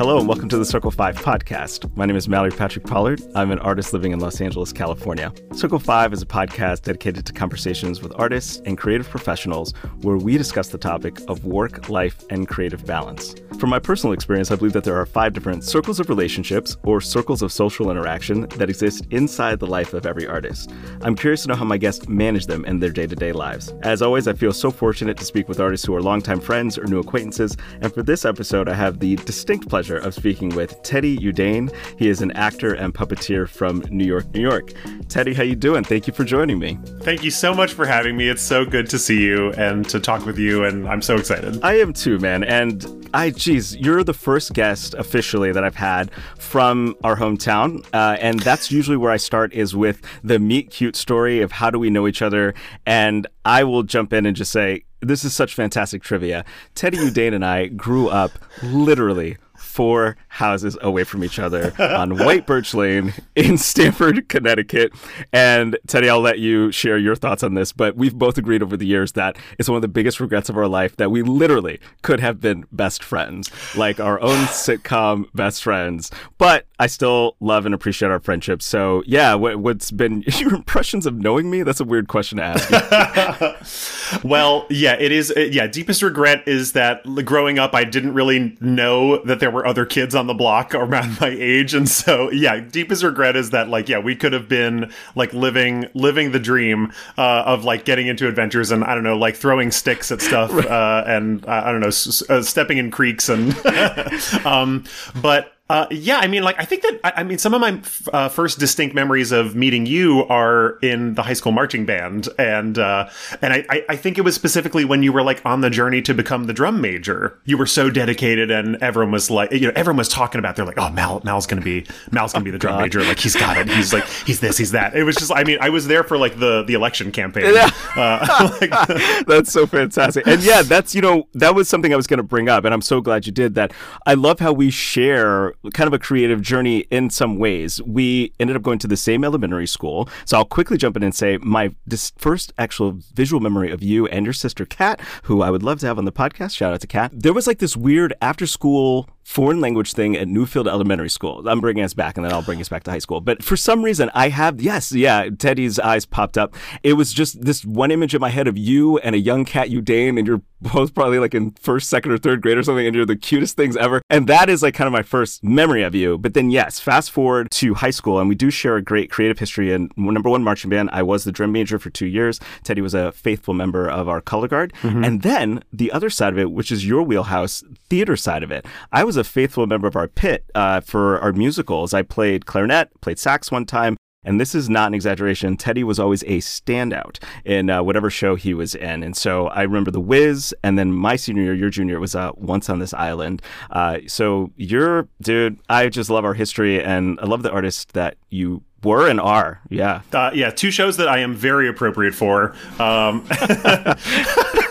Hello and welcome to the Circle 5 podcast. My name is Mallory Patrick Pollard. I'm an artist living in Los Angeles, California. Circle 5 is a podcast dedicated to conversations with artists and creative professionals where we discuss the topic of work, life, and creative balance. From my personal experience, I believe that there are five different circles of relationships or circles of social interaction that exist inside the life of every artist. I'm curious to know how my guests manage them in their day to day lives. As always, I feel so fortunate to speak with artists who are longtime friends or new acquaintances, and for this episode, I have the distinct pleasure of speaking with Teddy Yudain. He is an actor and puppeteer from New York, New York. Teddy, how you doing? Thank you for joining me. Thank you so much for having me. It's so good to see you and to talk with you, and I'm so excited. I am too, man. And I, geez, you're the first guest officially that I've had from our hometown, uh, and that's usually where I start is with the meet cute story of how do we know each other, and I will jump in and just say this is such fantastic trivia. Teddy Yudain and I grew up literally four houses away from each other on White Birch Lane in Stamford, Connecticut. And Teddy, I'll let you share your thoughts on this, but we've both agreed over the years that it's one of the biggest regrets of our life that we literally could have been best friends, like our own sitcom best friends. But I still love and appreciate our friendship. So, yeah, what, has been your impressions of knowing me? That's a weird question to ask. well, yeah, it is. Uh, yeah, deepest regret is that growing up, I didn't really know that there were other kids on the block around my age, and so yeah, deepest regret is that like yeah, we could have been like living living the dream uh, of like getting into adventures and I don't know like throwing sticks at stuff uh, and I don't know s- uh, stepping in creeks and um, but uh, yeah, I mean, like, I think that, I, I mean, some of my uh, first distinct memories of meeting you are in the high school marching band. And, uh, and I, I think it was specifically when you were like on the journey to become the drum major. You were so dedicated and everyone was like, you know, everyone was talking about, they're like, oh, Mal, Mal's gonna be, Mal's gonna be the drum God. major. Like, he's got it. He's like, he's this, he's that. It was just, I mean, I was there for like the, the election campaign. Yeah. Uh, like, that's so fantastic. And yeah, that's, you know, that was something I was gonna bring up. And I'm so glad you did that. I love how we share kind of a creative journey in some ways. We ended up going to the same elementary school. So I'll quickly jump in and say my first actual visual memory of you and your sister Kat, who I would love to have on the podcast. Shout out to Kat. There was like this weird after school foreign language thing at Newfield Elementary School. I'm bringing us back and then I'll bring us back to high school. But for some reason, I have, yes, yeah, Teddy's eyes popped up. It was just this one image in my head of you and a young Kat, you Yudain, and you're both probably like in first, second, or third grade or something, and you're the cutest things ever. And that is like kind of my first memory of you. But then, yes, fast forward to high school, and we do share a great creative history And number one marching band. I was the drum major for two years. Teddy was a faithful member of our color guard. Mm-hmm. And then the other side of it, which is your wheelhouse, theater side of it, I was a faithful member of our pit uh, for our musicals. I played clarinet, played sax one time. And this is not an exaggeration. Teddy was always a standout in uh, whatever show he was in. And so I remember The Wiz, and then my senior year, your junior, was uh, Once on This Island. Uh, so you're, dude, I just love our history, and I love the artist that you were and are. Yeah. Uh, yeah, two shows that I am very appropriate for. Um,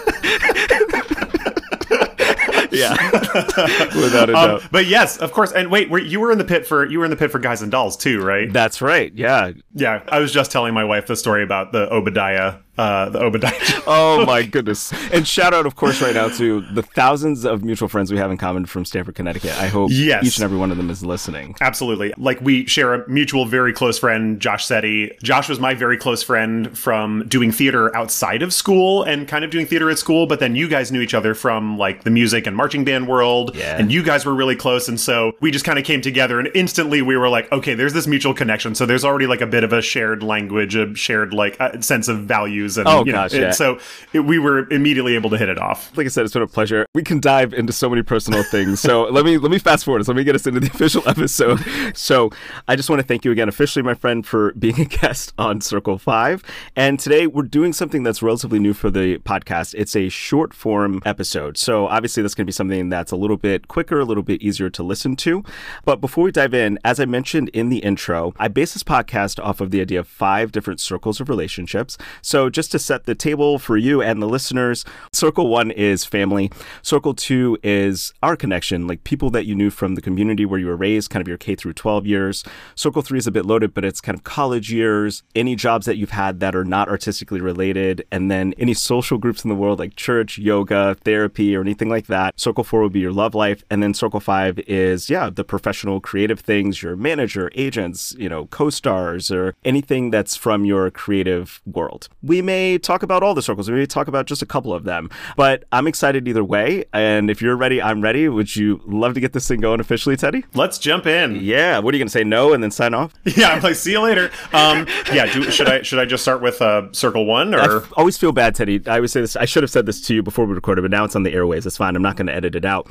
yeah, without a um, doubt. But yes, of course. And wait, were, you were in the pit for you were in the pit for Guys and Dolls too, right? That's right. Yeah, yeah. I was just telling my wife the story about the Obadiah uh, the Obadiah. oh my goodness! And shout out, of course, right now to the thousands of mutual friends we have in common from Stamford, Connecticut. I hope yes. each and every one of them is listening. Absolutely. Like we share a mutual, very close friend, Josh Setti. Josh was my very close friend from doing theater outside of school and kind of doing theater at school. But then you guys knew each other from like the music and marching band world, yeah. and you guys were really close. And so we just kind of came together, and instantly we were like, okay, there's this mutual connection. So there's already like a bit of a shared language, a shared like uh, sense of values and oh you know, so it, we were immediately able to hit it off. Like I said, it's been a pleasure. We can dive into so many personal things. So let me let me fast forward. So let me get us into the official episode. So I just want to thank you again, officially, my friend, for being a guest on Circle Five. And today we're doing something that's relatively new for the podcast. It's a short form episode. So obviously, that's going to be something that's a little bit quicker, a little bit easier to listen to. But before we dive in, as I mentioned in the intro, I base this podcast off of the idea of five different circles of relationships. So just to set the table for you and the listeners, circle one is family. Circle two is our connection, like people that you knew from the community where you were raised, kind of your K through 12 years. Circle three is a bit loaded, but it's kind of college years, any jobs that you've had that are not artistically related, and then any social groups in the world like church, yoga, therapy, or anything like that. Circle four would be your love life. And then circle five is, yeah, the professional creative things, your manager, agents, you know, co stars, or anything that's from your creative world. We may talk about all the circles, we may talk about just a couple of them, but I'm excited either way. And if you're ready, I'm ready. Would you love to get this thing going officially, Teddy? Let's jump in. Yeah. What are you going to say? No, and then sign off? Yeah. I'm like, see you later. Um, yeah. Do, should I should I just start with uh, circle one or? I f- always feel bad, Teddy. I always say this. I should have said this to you before we recorded, but now it's on the airways. It's fine. I'm not going to edit it out.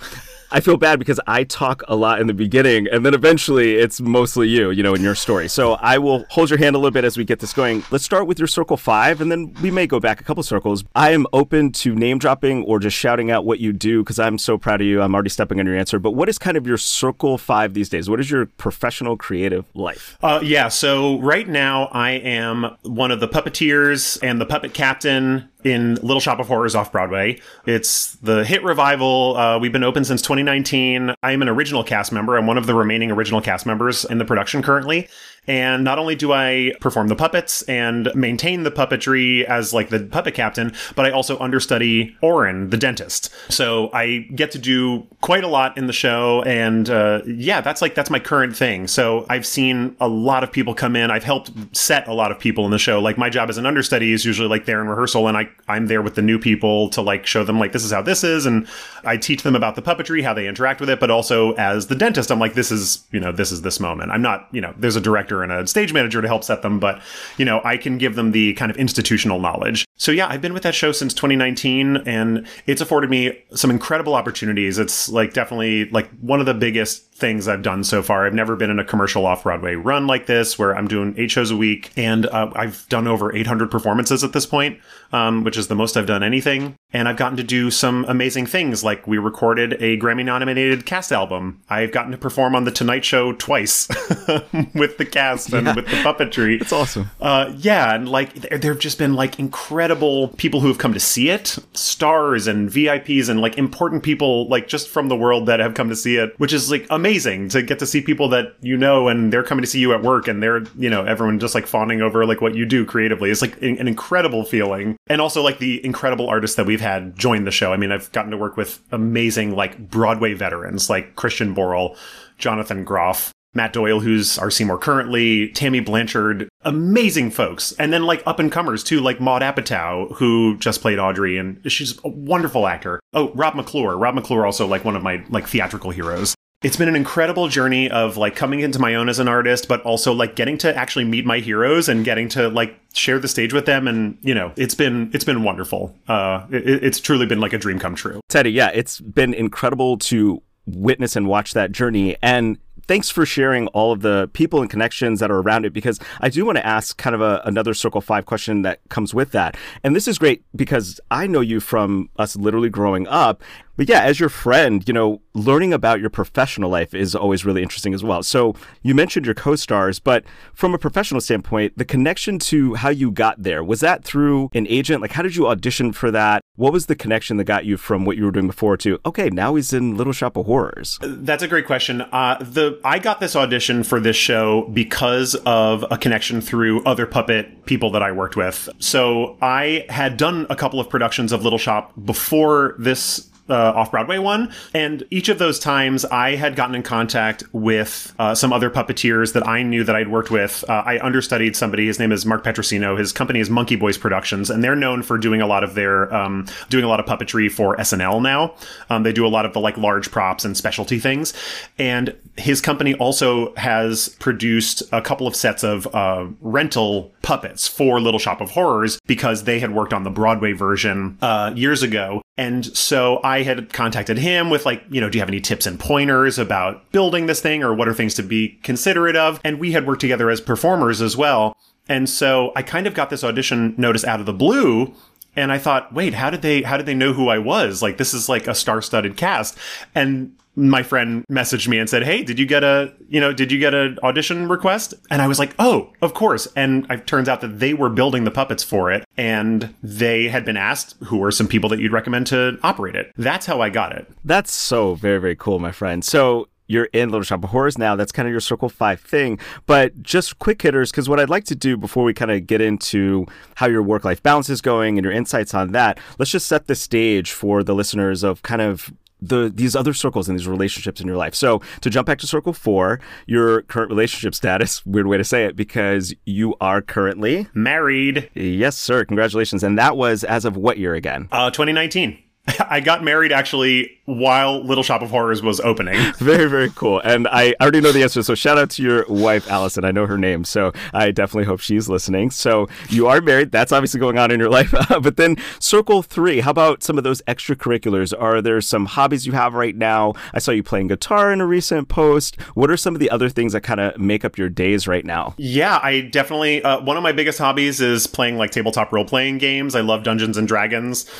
I feel bad because I talk a lot in the beginning and then eventually it's mostly you, you know, in your story. So I will hold your hand a little bit as we get this going. Let's start with your circle five and then we may go back a couple circles. I am open to name dropping or just shouting out what you do because I'm so proud of you. I'm already stepping on your answer. But what is kind of your circle five these days? What is your professional creative life? Uh, yeah. So right now I am one of the puppeteers and the puppet captain in Little Shop of Horrors off Broadway. It's the hit revival. Uh, we've been open since 2019. I am an original cast member. I'm one of the remaining original cast members in the production currently. And not only do I perform the puppets and maintain the puppetry as like the puppet captain, but I also understudy Orin, the dentist. So I get to do quite a lot in the show. And uh, yeah, that's like, that's my current thing. So I've seen a lot of people come in. I've helped set a lot of people in the show. Like my job as an understudy is usually like there in rehearsal and I, I'm there with the new people to like show them like, this is how this is. And I teach them about the puppetry, how they interact with it. But also as the dentist, I'm like, this is, you know, this is this moment. I'm not, you know, there's a director and a stage manager to help set them, but you know, I can give them the kind of institutional knowledge. So yeah, I've been with that show since 2019 and it's afforded me some incredible opportunities. It's like definitely like one of the biggest things I've done so far. I've never been in a commercial off Broadway run like this where I'm doing eight shows a week and uh, I've done over 800 performances at this point, um, which is the most I've done anything. And I've gotten to do some amazing things like we recorded a Grammy nominated cast album. I've gotten to perform on The Tonight Show twice with the cast and yeah. with the puppetry. It's awesome. Uh, yeah. And like there have just been like incredible people who have come to see it, stars and VIPs and like important people like just from the world that have come to see it, which is like amazing amazing to get to see people that you know and they're coming to see you at work and they're, you know, everyone just like fawning over like what you do creatively. It's like an incredible feeling. And also like the incredible artists that we've had join the show. I mean, I've gotten to work with amazing like Broadway veterans like Christian Borle, Jonathan Groff, Matt Doyle, who's our Seymour currently, Tammy Blanchard, amazing folks. And then like up and comers too, like Maude Apatow, who just played Audrey, and she's a wonderful actor. Oh, Rob McClure. Rob McClure also like one of my like theatrical heroes it's been an incredible journey of like coming into my own as an artist but also like getting to actually meet my heroes and getting to like share the stage with them. And you know it's been it's been wonderful. Uh it, it's truly been like a dream come true. Teddy yeah it's been incredible to witness and watch that journey. And thanks for sharing all of the people and connections that are around it because I do want to ask kind of a, another Circle 5 question that comes with that. And this is great because I know you from us literally growing up but yeah, as your friend, you know, learning about your professional life is always really interesting as well. So you mentioned your co-stars, but from a professional standpoint, the connection to how you got there, was that through an agent? Like how did you audition for that? What was the connection that got you from what you were doing before to, okay, now he's in Little Shop of Horrors? That's a great question. Uh, the I got this audition for this show because of a connection through other puppet people that I worked with. So I had done a couple of productions of Little Shop before this uh, off Broadway one. And each of those times, I had gotten in contact with uh, some other puppeteers that I knew that I'd worked with. Uh, I understudied somebody. His name is Mark Petrosino. His company is Monkey Boys Productions, and they're known for doing a lot of their um, doing a lot of puppetry for SNL now. Um, they do a lot of the like large props and specialty things. And his company also has produced a couple of sets of uh, rental puppets for Little Shop of Horrors because they had worked on the Broadway version uh, years ago. And so I had contacted him with like, you know, do you have any tips and pointers about building this thing or what are things to be considerate of? And we had worked together as performers as well. And so I kind of got this audition notice out of the blue and I thought, wait, how did they how did they know who I was? Like this is like a star-studded cast. And my friend messaged me and said, "Hey, did you get a you know did you get an audition request?" And I was like, "Oh, of course." And it turns out that they were building the puppets for it, and they had been asked who are some people that you'd recommend to operate it. That's how I got it. That's so very very cool, my friend. So you're in Little Shop of Horrors now. That's kind of your Circle Five thing. But just quick hitters, because what I'd like to do before we kind of get into how your work life balance is going and your insights on that, let's just set the stage for the listeners of kind of the these other circles and these relationships in your life. So to jump back to circle four, your current relationship status, weird way to say it, because you are currently married. Yes, sir. Congratulations. And that was as of what year again? Uh 2019. I got married actually while Little Shop of Horrors was opening. very, very cool. And I already know the answer. So shout out to your wife, Allison. I know her name. So I definitely hope she's listening. So you are married. That's obviously going on in your life. but then circle three, how about some of those extracurriculars? Are there some hobbies you have right now? I saw you playing guitar in a recent post. What are some of the other things that kind of make up your days right now? Yeah, I definitely, uh, one of my biggest hobbies is playing like tabletop role playing games. I love Dungeons and Dragons.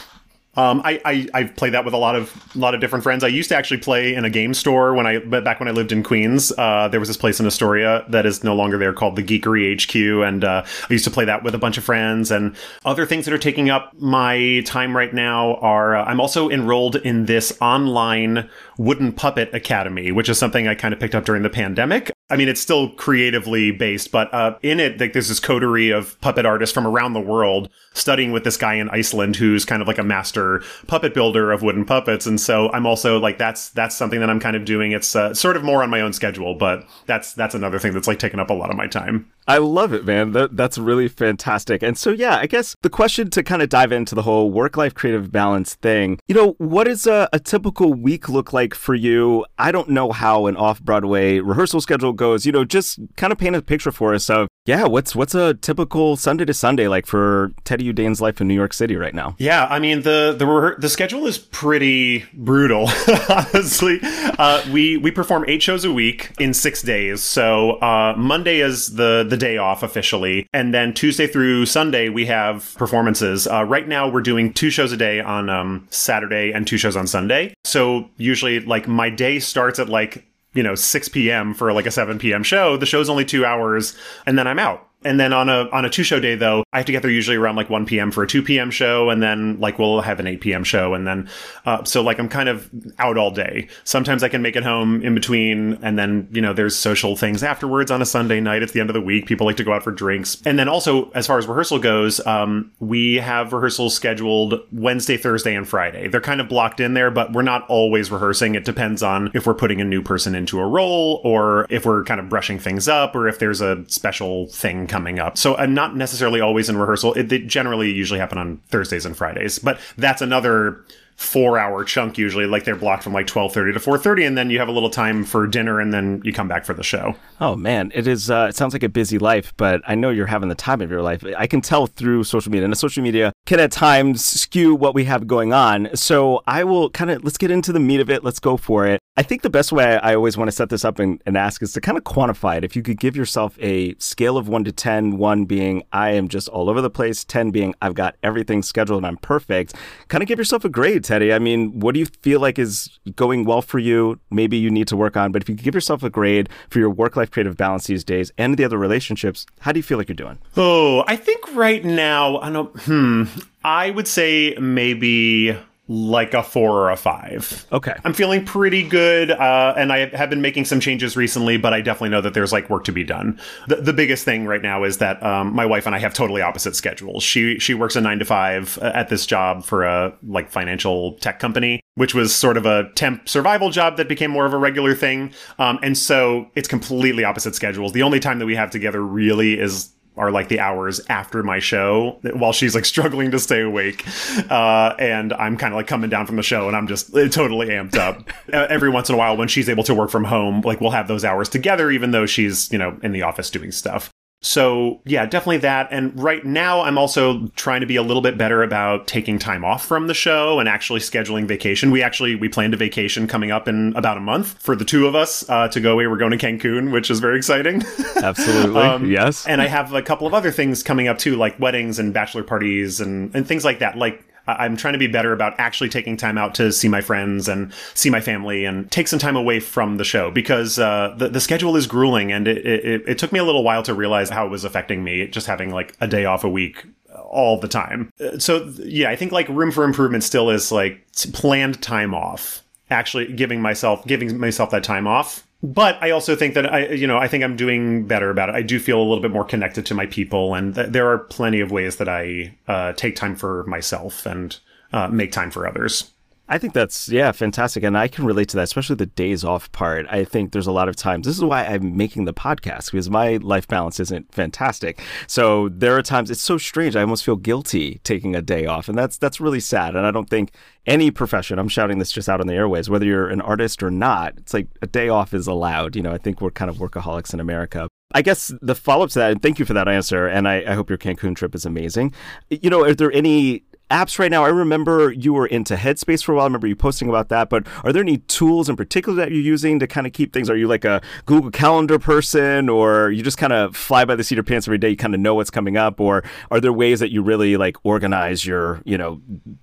Um, I, I I've played that with a lot of a lot of different friends. I used to actually play in a game store when I back when I lived in Queens. Uh, there was this place in Astoria that is no longer there called the Geekery HQ, and uh, I used to play that with a bunch of friends. And other things that are taking up my time right now are uh, I'm also enrolled in this online wooden puppet academy, which is something I kind of picked up during the pandemic. I mean, it's still creatively based, but uh, in it, like, there's this coterie of puppet artists from around the world studying with this guy in Iceland who's kind of like a master puppet builder of wooden puppets. And so I'm also like, that's that's something that I'm kind of doing. It's uh, sort of more on my own schedule, but that's that's another thing that's like taking up a lot of my time. I love it, man. That, that's really fantastic. And so, yeah, I guess the question to kind of dive into the whole work life creative balance thing, you know, what does a, a typical week look like for you? I don't know how an off Broadway rehearsal schedule goes. You know, just kind of paint a picture for us of, yeah, what's what's a typical Sunday to Sunday like for Teddy Yudain's life in New York City right now? Yeah, I mean the the the schedule is pretty brutal, honestly. Uh, we we perform eight shows a week in six days. So uh, Monday is the the day off officially. And then Tuesday through Sunday, we have performances. Uh, right now, we're doing two shows a day on um, Saturday and two shows on Sunday. So usually, like, my day starts at like, you know, 6 p.m. for like a 7 p.m. show. The show's only two hours, and then I'm out. And then on a on a two show day though, I have to get there usually around like 1 p.m. for a 2 p.m. show, and then like we'll have an 8 p.m. show, and then uh, so like I'm kind of out all day. Sometimes I can make it home in between, and then you know there's social things afterwards on a Sunday night. It's the end of the week. People like to go out for drinks, and then also as far as rehearsal goes, um, we have rehearsals scheduled Wednesday, Thursday, and Friday. They're kind of blocked in there, but we're not always rehearsing. It depends on if we're putting a new person into a role, or if we're kind of brushing things up, or if there's a special thing coming up. So I'm not necessarily always in rehearsal. It, they generally usually happen on Thursdays and Fridays, but that's another four hour chunk usually like they're blocked from like 12.30 to 4.30 and then you have a little time for dinner and then you come back for the show. Oh man. It is uh, it sounds like a busy life but i know you're having the time of your life. I can tell through social media and social media can at times skew what we have going on. So i will kind of let's get into the meat of it. Let's go for it. I think the best way i always want to set this up and, and ask is to kind of quantify it. If you could give yourself a scale of 1 to 10 1 being i am just all over the place 10 being i've got everything scheduled and i'm perfect kind of give yourself a grade Teddy? I mean, what do you feel like is going well for you? Maybe you need to work on, but if you give yourself a grade for your work life creative balance these days and the other relationships, how do you feel like you're doing? Oh, I think right now, I don't, hmm, I would say maybe like a four or a five. Okay. I'm feeling pretty good, uh, and I have been making some changes recently, but I definitely know that there's like work to be done. The, the biggest thing right now is that um, my wife and I have totally opposite schedules. She she works a nine to five uh, at this job for a like financial tech company, which was sort of a temp survival job that became more of a regular thing. Um, and so it's completely opposite schedules. The only time that we have together really is are like the hours after my show while she's like struggling to stay awake. Uh, and I'm kind of like coming down from the show and I'm just uh, totally amped up. Every once in a while, when she's able to work from home, like we'll have those hours together, even though she's, you know, in the office doing stuff. So, yeah, definitely that. And right now, I'm also trying to be a little bit better about taking time off from the show and actually scheduling vacation. We actually we planned a vacation coming up in about a month for the two of us uh, to go away. We're going to Cancun, which is very exciting. Absolutely, um, yes. And I have a couple of other things coming up too, like weddings and bachelor parties and and things like that. Like I'm trying to be better about actually taking time out to see my friends and see my family and take some time away from the show because uh, the the schedule is grueling and it, it it took me a little while to realize how it was affecting me just having like a day off a week all the time. Uh, So yeah, I think like room for improvement still is like planned time off. Actually giving myself giving myself that time off. But I also think that I you know, I think I'm doing better about it. I do feel a little bit more connected to my people and th- there are plenty of ways that I uh, take time for myself and uh, make time for others. I think that's yeah, fantastic, and I can relate to that, especially the days off part. I think there's a lot of times. This is why I'm making the podcast because my life balance isn't fantastic. So there are times it's so strange. I almost feel guilty taking a day off, and that's that's really sad. And I don't think any profession. I'm shouting this just out on the airways, whether you're an artist or not. It's like a day off is allowed. You know, I think we're kind of workaholics in America. I guess the follow up to that, and thank you for that answer. And I, I hope your Cancun trip is amazing. You know, are there any apps right now. I remember you were into Headspace for a while. I remember you posting about that. But are there any tools in particular that you're using to kind of keep things? Are you like a Google Calendar person, or you just kind of fly by the seat of pants every day? You kind of know what's coming up, or are there ways that you really like organize your, you know,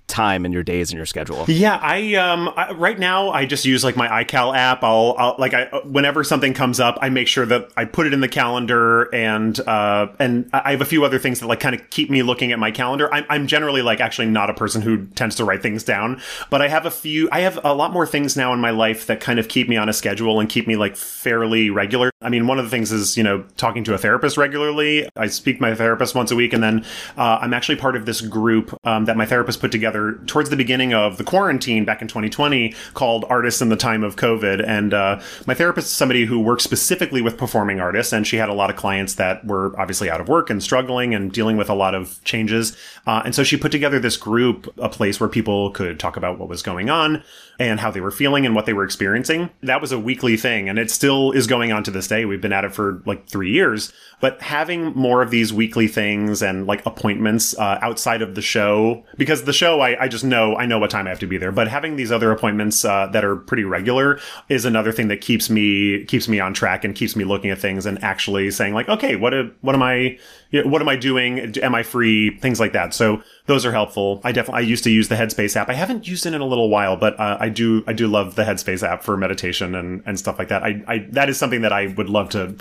time and your days and your schedule? Yeah, I um I, right now I just use like my iCal app. I'll, I'll like I whenever something comes up, I make sure that I put it in the calendar, and uh and I have a few other things that like kind of keep me looking at my calendar. I'm I'm generally like actually not a person who tends to write things down, but I have a few. I have a lot more things now in my life that kind of keep me on a schedule and keep me like fairly regular. I mean, one of the things is you know talking to a therapist regularly. I speak my therapist once a week, and then uh, I'm actually part of this group um, that my therapist put together towards the beginning of the quarantine back in 2020 called Artists in the Time of COVID. And uh, my therapist is somebody who works specifically with performing artists, and she had a lot of clients that were obviously out of work and struggling and dealing with a lot of changes. Uh, and so she put together this group, a place where people could talk about what was going on and how they were feeling and what they were experiencing. That was a weekly thing, and it still is going on to this day. We've been at it for like three years. But having more of these weekly things and like appointments uh, outside of the show, because the show, I, I just know, I know what time I have to be there. But having these other appointments uh, that are pretty regular is another thing that keeps me keeps me on track and keeps me looking at things and actually saying like, okay, what a, what am I, you know, what am I doing? Am I free? Things like that. So those are helpful. I definitely I used to use the Headspace app. I haven't used it in a little while, but uh, I do I do love the Headspace app for meditation and and stuff like that. I, I that is something that I would love to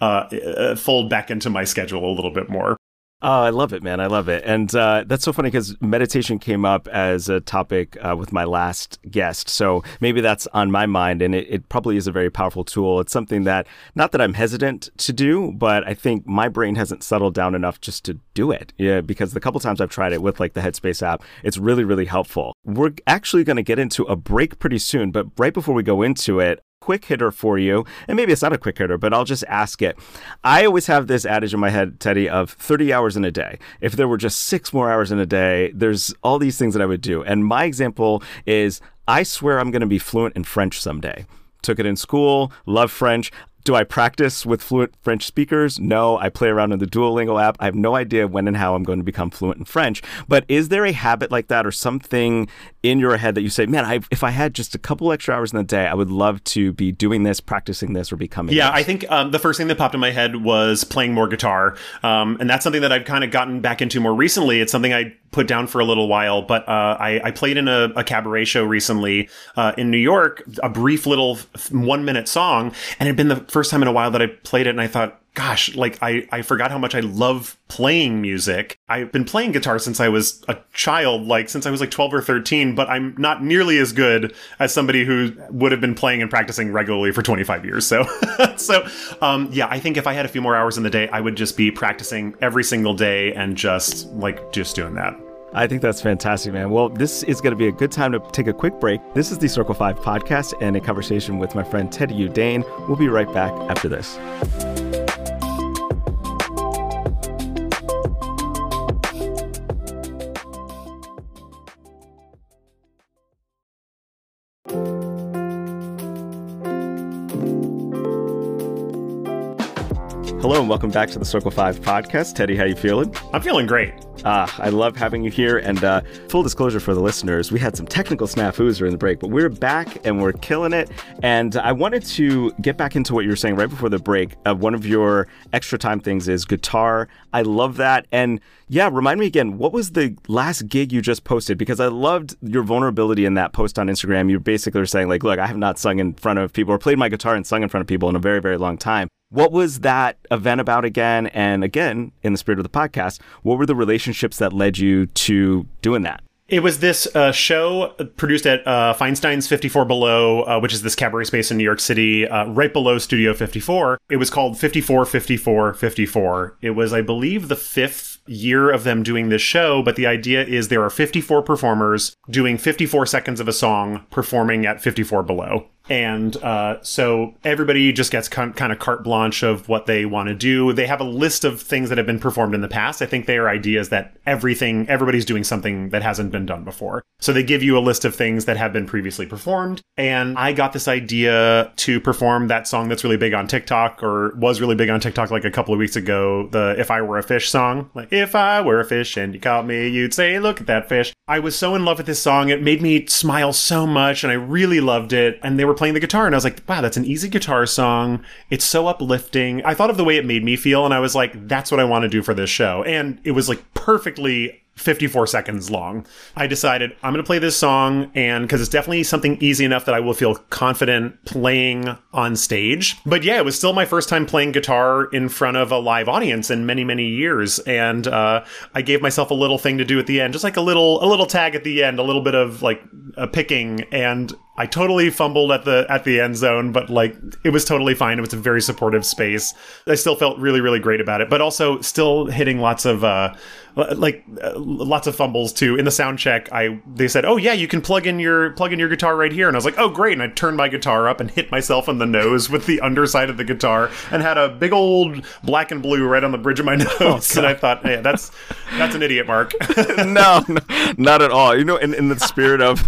uh, fold back into my schedule a little bit more. Oh, I love it, man. I love it. And uh, that's so funny because meditation came up as a topic uh, with my last guest. So maybe that's on my mind. And it, it, probably is a very powerful tool. It's something that, not that I'm hesitant to do, but I think my brain hasn't settled down enough just to do it. Yeah, because the couple times I've tried it with like the Headspace app, it's really, really helpful. We're actually going to get into a break pretty soon. But right before we go into it, quick hitter for you. And maybe it's not a quick hitter, but I'll just ask it. I always have this adage in my head, Teddy, of 30 hours in a day. If there were just six more hours in a day, there's all these things that I would do. And my example is I swear I'm going to be fluent in French someday. Took it in school, love French. Do I practice with fluent French speakers? No, I play around in the Duolingo app. I have no idea when and how I'm going to become fluent in French. But is there a habit like that or something in your head that you say, man, I, if I had just a couple extra hours in the day, I would love to be doing this, practicing this, or becoming Yeah, this? I think um, the first thing that popped in my head was playing more guitar. Um, and that's something that I've kind of gotten back into more recently. It's something I put down for a little while, but uh, I, I, played in a, a, cabaret show recently uh, in New York, a brief little one minute song, and it had been the first time in a while that I played it, and I thought, gosh, like I, I forgot how much I love playing music. I've been playing guitar since I was a child, like since I was like 12 or 13, but I'm not nearly as good as somebody who would have been playing and practicing regularly for 25 years. So, so, um, yeah, I think if I had a few more hours in the day, I would just be practicing every single day and just like just doing that. I think that's fantastic, man. Well, this is going to be a good time to take a quick break. This is the Circle 5 podcast and a conversation with my friend Teddy Yudain. We'll be right back after this. Hello and welcome back to the Circle 5 podcast. Teddy, how you feeling? I'm feeling great. Uh, I love having you here. And uh, full disclosure for the listeners, we had some technical snafus during the break, but we're back and we're killing it. And I wanted to get back into what you were saying right before the break. Uh, one of your extra time things is guitar. I love that. And yeah, remind me again, what was the last gig you just posted? Because I loved your vulnerability in that post on Instagram. You basically were saying, like, look, I have not sung in front of people or played my guitar and sung in front of people in a very, very long time. What was that event about again? And again, in the spirit of the podcast, what were the relationships that led you to doing that? It was this uh, show produced at uh, Feinstein's 54 Below, uh, which is this cabaret space in New York City, uh, right below Studio 54. It was called 54 54 54. It was, I believe, the fifth year of them doing this show, but the idea is there are 54 performers doing 54 seconds of a song performing at 54 Below. And uh, so everybody just gets kind of carte blanche of what they want to do. They have a list of things that have been performed in the past. I think they are ideas that everything, everybody's doing something that hasn't been done before. So they give you a list of things that have been previously performed. And I got this idea to perform that song that's really big on TikTok or was really big on TikTok like a couple of weeks ago, the If I Were a Fish song. Like, if I were a fish and you caught me, you'd say, look at that fish. I was so in love with this song. It made me smile so much and I really loved it. And they were playing the guitar and I was like, wow, that's an easy guitar song. It's so uplifting. I thought of the way it made me feel and I was like, that's what I want to do for this show. And it was like perfectly 54 seconds long. I decided I'm going to play this song and because it's definitely something easy enough that I will feel confident playing on stage. But yeah, it was still my first time playing guitar in front of a live audience in many, many years. And uh, I gave myself a little thing to do at the end, just like a little, a little tag at the end, a little bit of like a picking. And I totally fumbled at the at the end zone, but like it was totally fine. It was a very supportive space. I still felt really really great about it, but also still hitting lots of uh, like uh, lots of fumbles too. In the sound check, I they said, "Oh yeah, you can plug in your plug in your guitar right here," and I was like, "Oh great!" And I turned my guitar up and hit myself in the nose with the underside of the guitar, and had a big old black and blue right on the bridge of my nose. Oh, and I thought, "Yeah, that's that's an idiot, Mark." no, no, not at all. You know, in, in the spirit of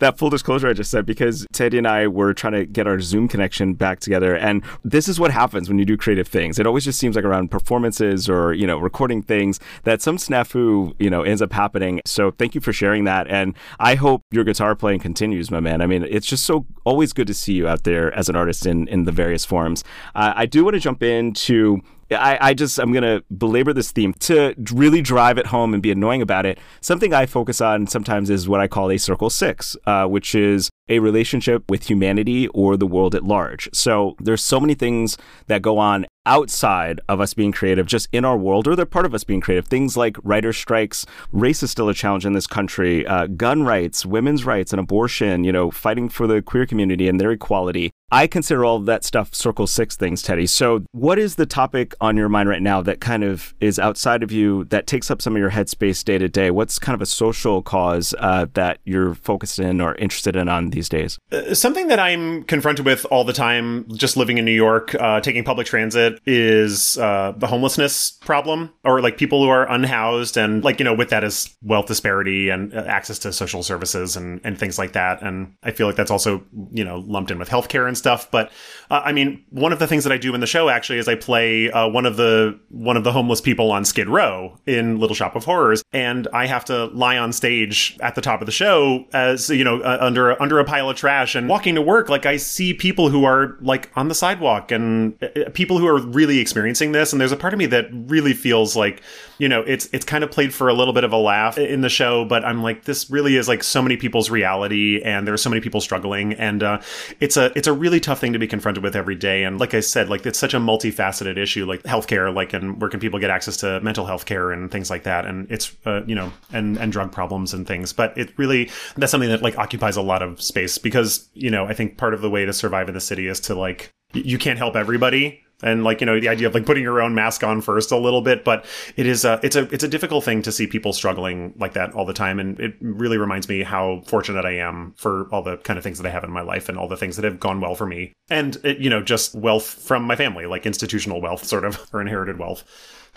that full disclosure I just said because Teddy and I were trying to get our Zoom connection back together. And this is what happens when you do creative things. It always just seems like around performances or, you know, recording things that some snafu, you know, ends up happening. So thank you for sharing that. And I hope your guitar playing continues, my man. I mean, it's just so always good to see you out there as an artist in, in the various forms. Uh, I do want to jump into I, I just I'm gonna belabor this theme to really drive it home and be annoying about it. Something I focus on sometimes is what I call a circle six, uh, which is a relationship with humanity or the world at large. So there's so many things that go on outside of us being creative, just in our world, or they're part of us being creative. Things like writer strikes, race is still a challenge in this country, uh, gun rights, women's rights, and abortion, you know, fighting for the queer community and their equality. I consider all that stuff Circle Six things, Teddy. So, what is the topic on your mind right now that kind of is outside of you that takes up some of your headspace day to day? What's kind of a social cause uh, that you're focused in or interested in on these days? Uh, something that I'm confronted with all the time, just living in New York, uh, taking public transit, is uh, the homelessness problem, or like people who are unhoused, and like you know, with that is wealth disparity and uh, access to social services and and things like that. And I feel like that's also you know lumped in with healthcare and stuff. But uh, I mean, one of the things that I do in the show actually is I play uh, one of the one of the homeless people on Skid Row in Little Shop of Horrors, and I have to lie on stage at the top of the show as you know uh, under under a pile of trash and walking to work. Like I see people who are like on the sidewalk and uh, people who are really experiencing this, and there's a part of me that really feels like you know it's it's kind of played for a little bit of a laugh in the show, but I'm like this really is like so many people's reality, and there are so many people struggling, and uh, it's a it's a really tough thing to be confronted with every day. And like I said, like it's such a multifaceted issue, like healthcare, like and where can people get access to mental health care and things like that. And it's uh, you know and and drug problems and things. But it really that's something that like occupies a lot of space because you know I think part of the way to survive in the city is to like you can't help everybody and like you know the idea of like putting your own mask on first a little bit but it is a it's a it's a difficult thing to see people struggling like that all the time and it really reminds me how fortunate i am for all the kind of things that i have in my life and all the things that have gone well for me and it, you know just wealth from my family like institutional wealth sort of or inherited wealth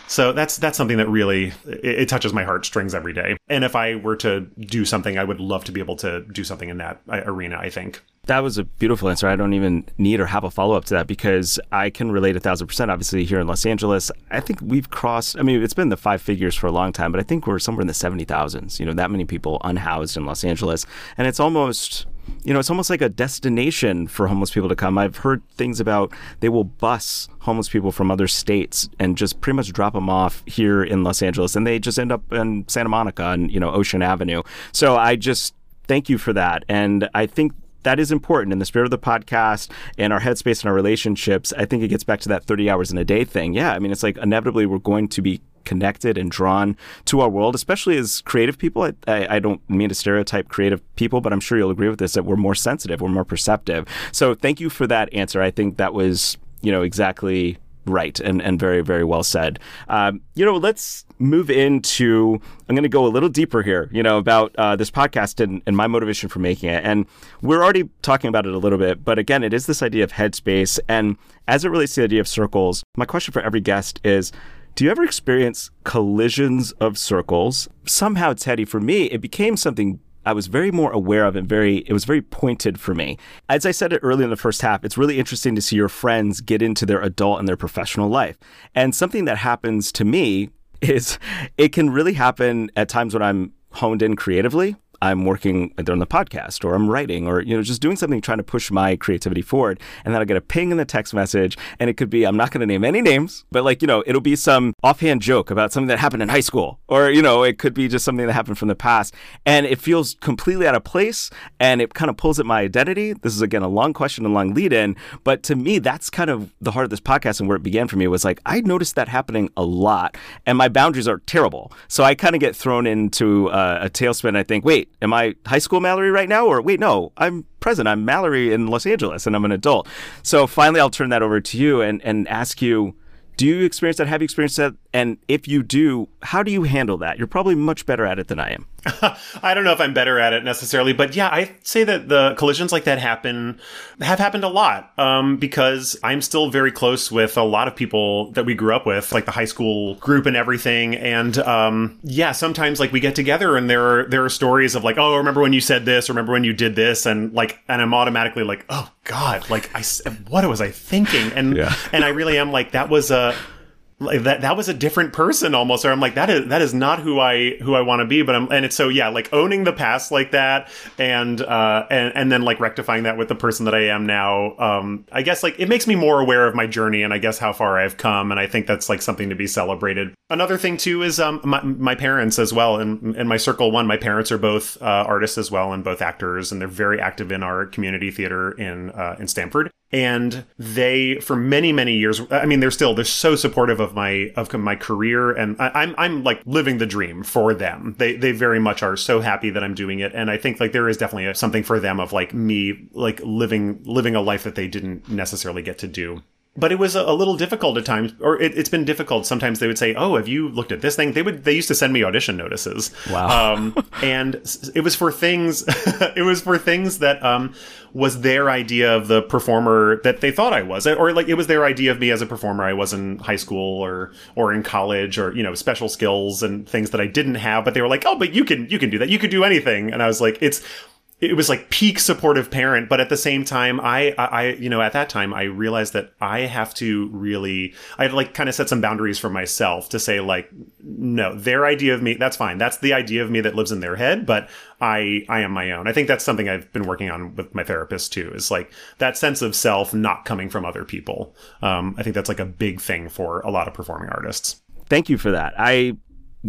So that's that's something that really it, it, touches my heartstrings every day. And if I were to do something, I would love to be able to do something in that uh, arena. I think that was a beautiful answer. I don't even need or have a follow up to that because I can relate a thousand percent. Obviously, here in Los Angeles, I think we've crossed. I mean, it's been the five figures for a long time, but I think we're somewhere in the seventy thousands. You know, that many people unhoused in Los Angeles, and it's almost you know, it's almost like a destination for homeless people to come. I've heard things about they will bus homeless people from other states and just pretty much drop them off here in Los Angeles, and they just end up in Santa Monica and you know Ocean Avenue. So I just thank you for that, and I think that is important in the spirit of the podcast and our headspace and our relationships. I think it gets back to that 30 hours in a day thing. Yeah. I mean, it's like inevitably we're going to be connected and drawn to our world, especially as creative people. I, I, don't mean to stereotype creative people, but I'm sure you'll agree with this that we're more sensitive, we're more perceptive. So thank you for that answer. I think that was, you know, exactly right and, and very, very well said. Um, you know, let's move into, I'm going to go a little deeper here, you know, about uh, this podcast and, and my motivation for making it. And we're already talking about it a little bit, but again, it is this idea of headspace. And as it relates to the idea of circles, my question for every guest is, do you ever experience collisions of circles? Somehow, Teddy, for me, it became something I was very more aware of and very it was very pointed for me. As I said it early in the first half, it's really interesting to see your friends get into their adult and their professional life. And something that happens to me is it can really happen at times when I'm honed in creatively I'm working either on the podcast or I'm writing or you know just doing something trying to push my creativity forward and then I get a ping in the text message and it could be I'm not going to name any names but like you know it'll be some offhand joke about something that happened in high school or you know it could be just something that happened from the past and it feels completely out of place and it kind of pulls at my identity. This is again a long question and long lead in but to me that's kind of the heart of this podcast and where it began for me was like I noticed that happening a lot and my boundaries are terrible. So I kind of get thrown into uh, a tailspin I think wait am I high school Mallory right now? Or wait, no, I'm present. I'm Mallory in Los Angeles and I'm an adult. So finally, I'll turn that over to you and, and ask you do you experience that? Have you experienced that? And if you do, how do you handle that? You're probably much better at it than I am. I don't know if I'm better at it necessarily, but yeah, I say that the collisions like that happen have happened a lot um, because I'm still very close with a lot of people that we grew up with, like the high school group and everything. And um, yeah, sometimes like we get together and there are there are stories of like, oh, remember when you said this? Remember when you did this? And like, and I'm automatically like, oh God, like I what was I thinking? And yeah. and I really am like that was a like that that was a different person almost or i'm like that is that is not who i who i want to be but i'm and it's so yeah like owning the past like that and uh and and then like rectifying that with the person that i am now um i guess like it makes me more aware of my journey and i guess how far i've come and i think that's like something to be celebrated. Another thing too is um my, my parents as well and in my circle one my parents are both uh, artists as well and both actors and they're very active in our community theater in uh, in Stamford and they for many many years i mean they're still they're so supportive of my of my career. And I, am I'm, I'm like living the dream for them. They they very much are so happy that i'm doing it. And i think like there is definitely something for them of like me like living living a life that they didn't necessarily get to do but it was a, little difficult at times, or it, has been difficult. Sometimes they would say, "Oh, have you looked at this thing?" They would. They used to send me audition notices. Wow. Um, and it was for things. it was for things that um, was their idea of the performer that they thought I was, or like it was their idea of me as a performer. I was in high school or or in college, or you know, special skills and things that I didn't have. But they were like, "Oh, but you can you can do that. You could do anything." And I was like, "It's." It was like peak supportive parent but at the same time I, I you know at that time i realized that i have to really i had like kind of set some boundaries for myself to say like no their idea of me that's fine. That's the idea of me that lives in their head but i i am my own. I think that's something i've been working on with my therapist too is like that sense of self not coming from other people. Um, i think that's like a big thing for a lot of performing artists. Thank you for that. I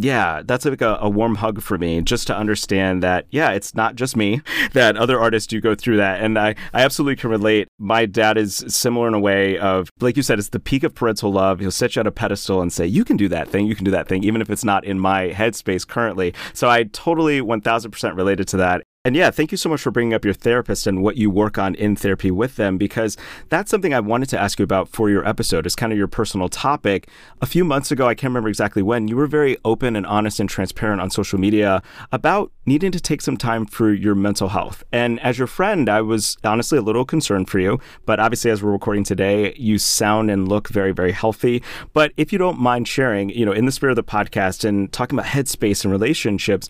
yeah, that's like a, a, warm hug for me just to understand that, yeah, it's not just me, that other artists do go through that. And I, I absolutely can relate. My dad is similar in a way of, like you said, it's the peak of parental love. He'll set you on a pedestal and say, you can do that thing, you can do that thing, even if it's not in my headspace currently. So I totally 1000% related to that. And yeah, thank you so much for bringing up your therapist and what you work on in therapy with them, because that's something I wanted to ask you about for your episode. It's kind of your personal topic. A few months ago, I can't remember exactly when, you were very open and honest and transparent on social media about needing to take some time for your mental health. And as your friend, I was honestly a little concerned for you. But obviously, as we're recording today, you sound and look very, very healthy. But if you don't mind sharing, you know, in the spirit of the podcast and talking about headspace and relationships,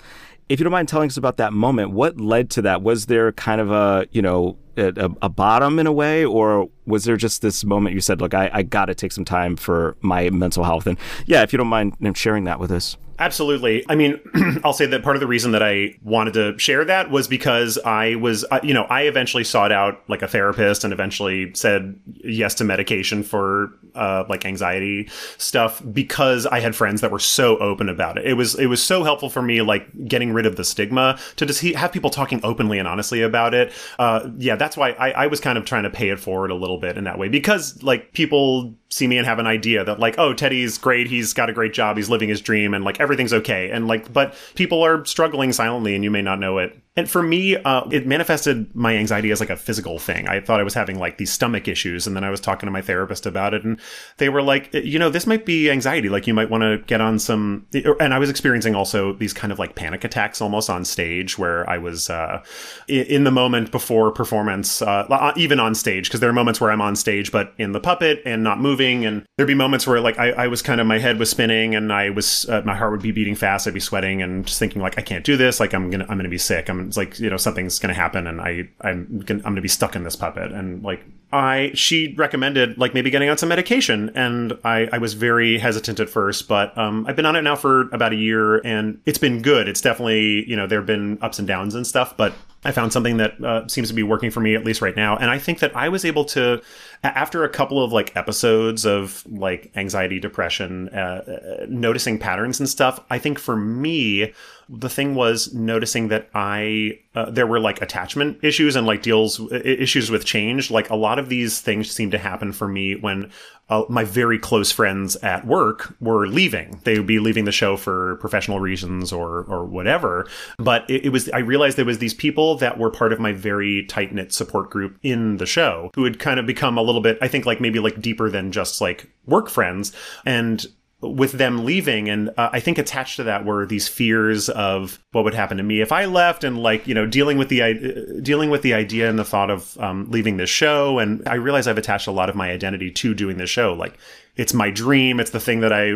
if you don't mind telling us about that moment, what led to that? Was there kind of a, you know, a, a bottom in a way, or was there just this moment you said, look, I, I got to take some time for my mental health? And yeah, if you don't mind sharing that with us. Absolutely. I mean, I'll say that part of the reason that I wanted to share that was because I was, you know, I eventually sought out like a therapist and eventually said yes to medication for uh, like anxiety stuff because I had friends that were so open about it. It was it was so helpful for me, like getting rid of the stigma to just have people talking openly and honestly about it. Uh, yeah, that's why I, I was kind of trying to pay it forward a little bit in that way because like people see me and have an idea that like oh teddy's great he's got a great job he's living his dream and like everything's okay. And like but people are struggling silently and you may not know it and for me, uh, it manifested my anxiety as like a physical thing. I thought I was having like these stomach issues. And then I was talking to my therapist about it. And they were like, you know, this might be anxiety. Like you might want to get on some. And I was experiencing also these kind of like panic attacks almost on stage where I was uh, in the moment before performance, uh, uh even on stage, because there are moments where I'm on stage, but in the puppet and not moving. And there'd be moments where like I, I was kind of, my head was spinning and I was, uh, my heart would be beating fast. I'd be sweating and just thinking like, I can't do this. Like I'm going to, I'm going to be sick. I'm it's like you know something's going to happen and I I'm gonna, I'm going to be stuck in this puppet and like I she recommended like maybe getting on some medication and I I was very hesitant at first but um I've been on it now for about a year and it's been good it's definitely you know there've been ups and downs and stuff but I found something that uh, seems to be working for me at least right now. And I think that I was able to, after a couple of like episodes of like anxiety, depression, uh, uh, noticing patterns and stuff, I think for me, the thing was noticing that I, uh, there were like attachment issues and like deals, issues with change. Like a lot of these things seem to happen for me when uh, my very close friends at work were leaving. They would be leaving the show for professional reasons or or whatever. But it, it was I realized there was these people that were part of my very tight knit support group in the show who had kind of become a little bit I think like maybe like deeper than just like work friends and with them leaving and uh, i think attached to that were these fears of what would happen to me if i left and like you know dealing with the uh, dealing with the idea and the thought of um, leaving this show. And i realize i've attached a lot of my identity to doing this show. Like it's my dream it's the thing that I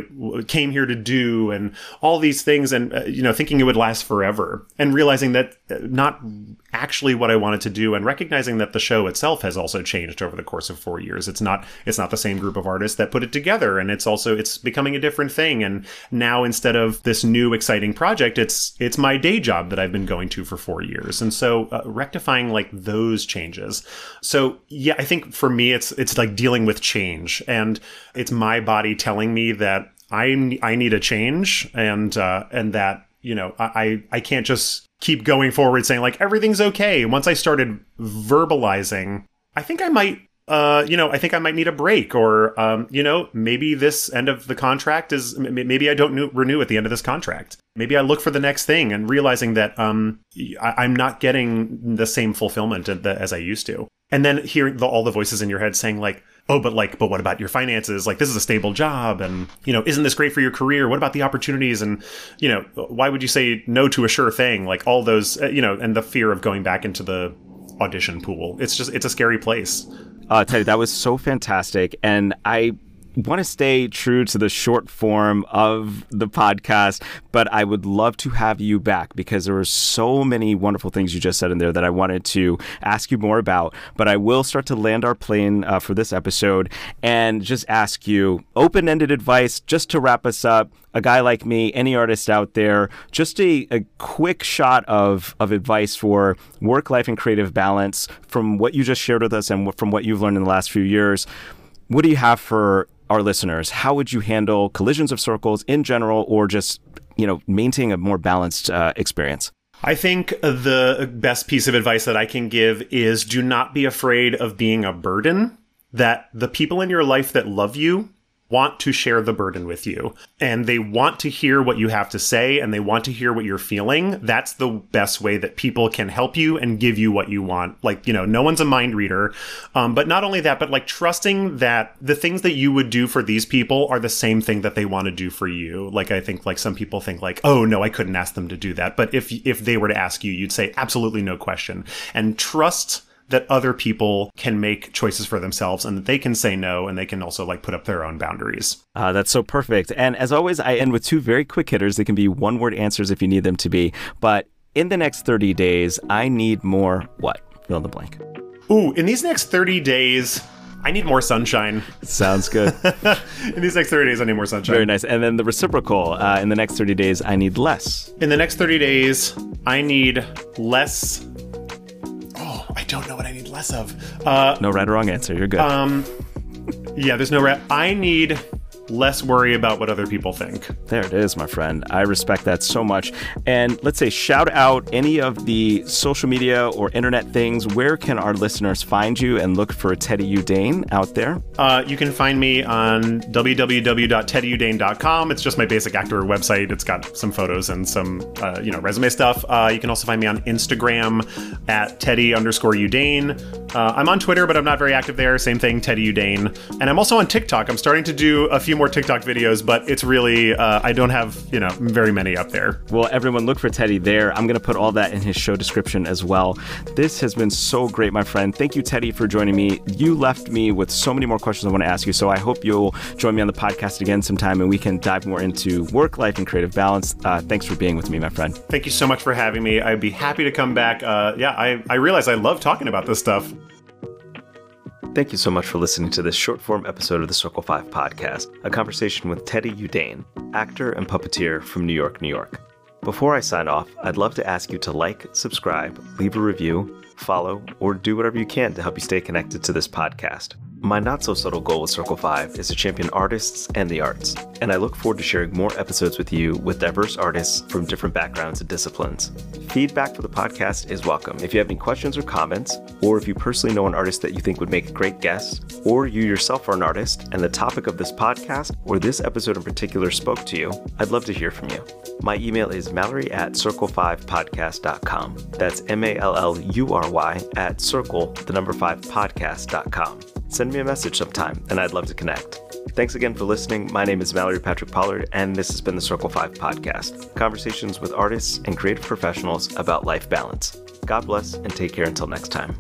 came here to do and all these things and uh, you know thinking it would last forever and realizing that uh, not actually what I wanted to do and recognizing that the show itself has also changed over the course of 4 years. It's not it's not the same group of artists that put it together and it's also it's becoming a different thing. And now instead of this new exciting project it's it's my day job that I've been going to for 4 years. And so uh, rectifying like those changes. So yeah I think for me it's it's like dealing with change. And it's my body telling me that I I need a change and uh, and that you know I I can't just keep going forward saying like everything's okay. Once I started verbalizing, I think I might uh, you know, I think I might need a break, or um, you know, maybe this end of the contract is maybe I don't new- renew at the end of this contract. Maybe I look for the next thing, and realizing that um, I- am not getting the same fulfillment as I used to, and then hearing the, all the voices in your head saying like, oh, but like, but what about your finances? Like, this is a stable job. And, you know, isn't this great for your career? What about the opportunities? And, you know, why would you say no to a sure thing? Like all those, uh, you know, and the fear of going back into the audition pool. It's just, it's a scary place. Uh, Teddy, that was so fantastic. And I want to stay true to the short form of the podcast, but I would love to have you back because there were so many wonderful things you just said in there that I wanted to ask you more about. But I will start to land our plane uh, for this episode and just ask you open ended advice just to wrap us up. A guy like me, any artist out there, just a, a quick shot of, of advice for work life and creative balance from what you just shared with us and from what you've learned in the last few years. What do you have for our listeners, how would you handle collisions of circles in general, or just you know maintaining a more balanced uh, experience? I think the best piece of advice that I can give is do not be afraid of being a burden. That the people in your life that love you want to share the burden with you and they want to hear what you have to say and they want to hear what you're feeling, that's the best way that people can help you and give you what you want. Like, you know, no one's a mind reader. Um, but not only that, but like trusting that the things that you would do for these people are the same thing that they want to do for you. Like, I think like some people think like, oh no, I couldn't ask them to do that. But if, if they were to ask you, you'd say absolutely no question and trust that other people can make choices for themselves and that they can say no and they can also like put up their own boundaries. Uh, that's so perfect. And as always, I end with two very quick hitters. They can be one word answers if you need them to be. But in the next 30 days, I need more what? Fill in the blank. Ooh, in these next 30 days, I need more sunshine. Sounds good. in these next 30 days, I need more sunshine. Very nice. And then the reciprocal uh, in the next 30 days, I need less. In the next 30 days, I need less Oh, I don't know what less of. Uh, no right or wrong answer. You're good. Um, yeah, there's no right. I need less worry about what other people think. There it is, my friend. I respect that so much. And let's say, shout out any of the social media or internet things. Where can our listeners find you and look for Teddy Yudain out there? Uh, you can find me on www.teddyyudain.com. It's just my basic actor website. It's got some photos and some, uh, you know, resume stuff. Uh, you can also find me on Instagram at Teddy underscore Yudain. Uh, I'm on Twitter, but I'm not very active there. Same thing, Teddy Yudain. And I'm also on TikTok. I'm starting to do a few more TikTok videos, but it's really, uh, I don't have, you know, very many up there. Well, everyone look for Teddy there. I'm going to put all that in his show description as well. This has been so great, my friend. Thank you, Teddy, for joining me. You left me with so many more questions I want to ask you. So I hope you'll join me on the podcast again sometime and we can dive more into work life and creative balance. Uh, thanks for being with me, my friend. Thank you so much for having me. I'd be happy to come back. Uh, yeah, I, I realize I love talking about this stuff. Thank you so much for listening to this short form episode of the Circle 5 podcast, a conversation with Teddy Yudain, actor and puppeteer from New York, New York. Before I sign off, I'd love to ask you to like, subscribe, leave a review, follow, or do whatever you can to help you stay connected to this podcast. My not so subtle goal with Circle 5 is to champion artists and the arts, and I look forward to sharing more episodes with you with diverse artists from different backgrounds and disciplines. Feedback for the podcast is welcome. If you have any questions or comments, or if you personally know an artist that you think would make a great guest, or you yourself are an artist and the topic of this podcast or this episode in particular spoke to you, I'd love to hear from you. My email is mallory at circle5podcast.com. That's M A L L U R Y at circle, the number 5 podcast.com send me a message sometime, and I'd love to connect. Thanks again for listening. My name is Mallory Patrick Pollard, and this has been the Circle 5 podcast conversations with artists and creative professionals about life balance. God bless, and take care until next time.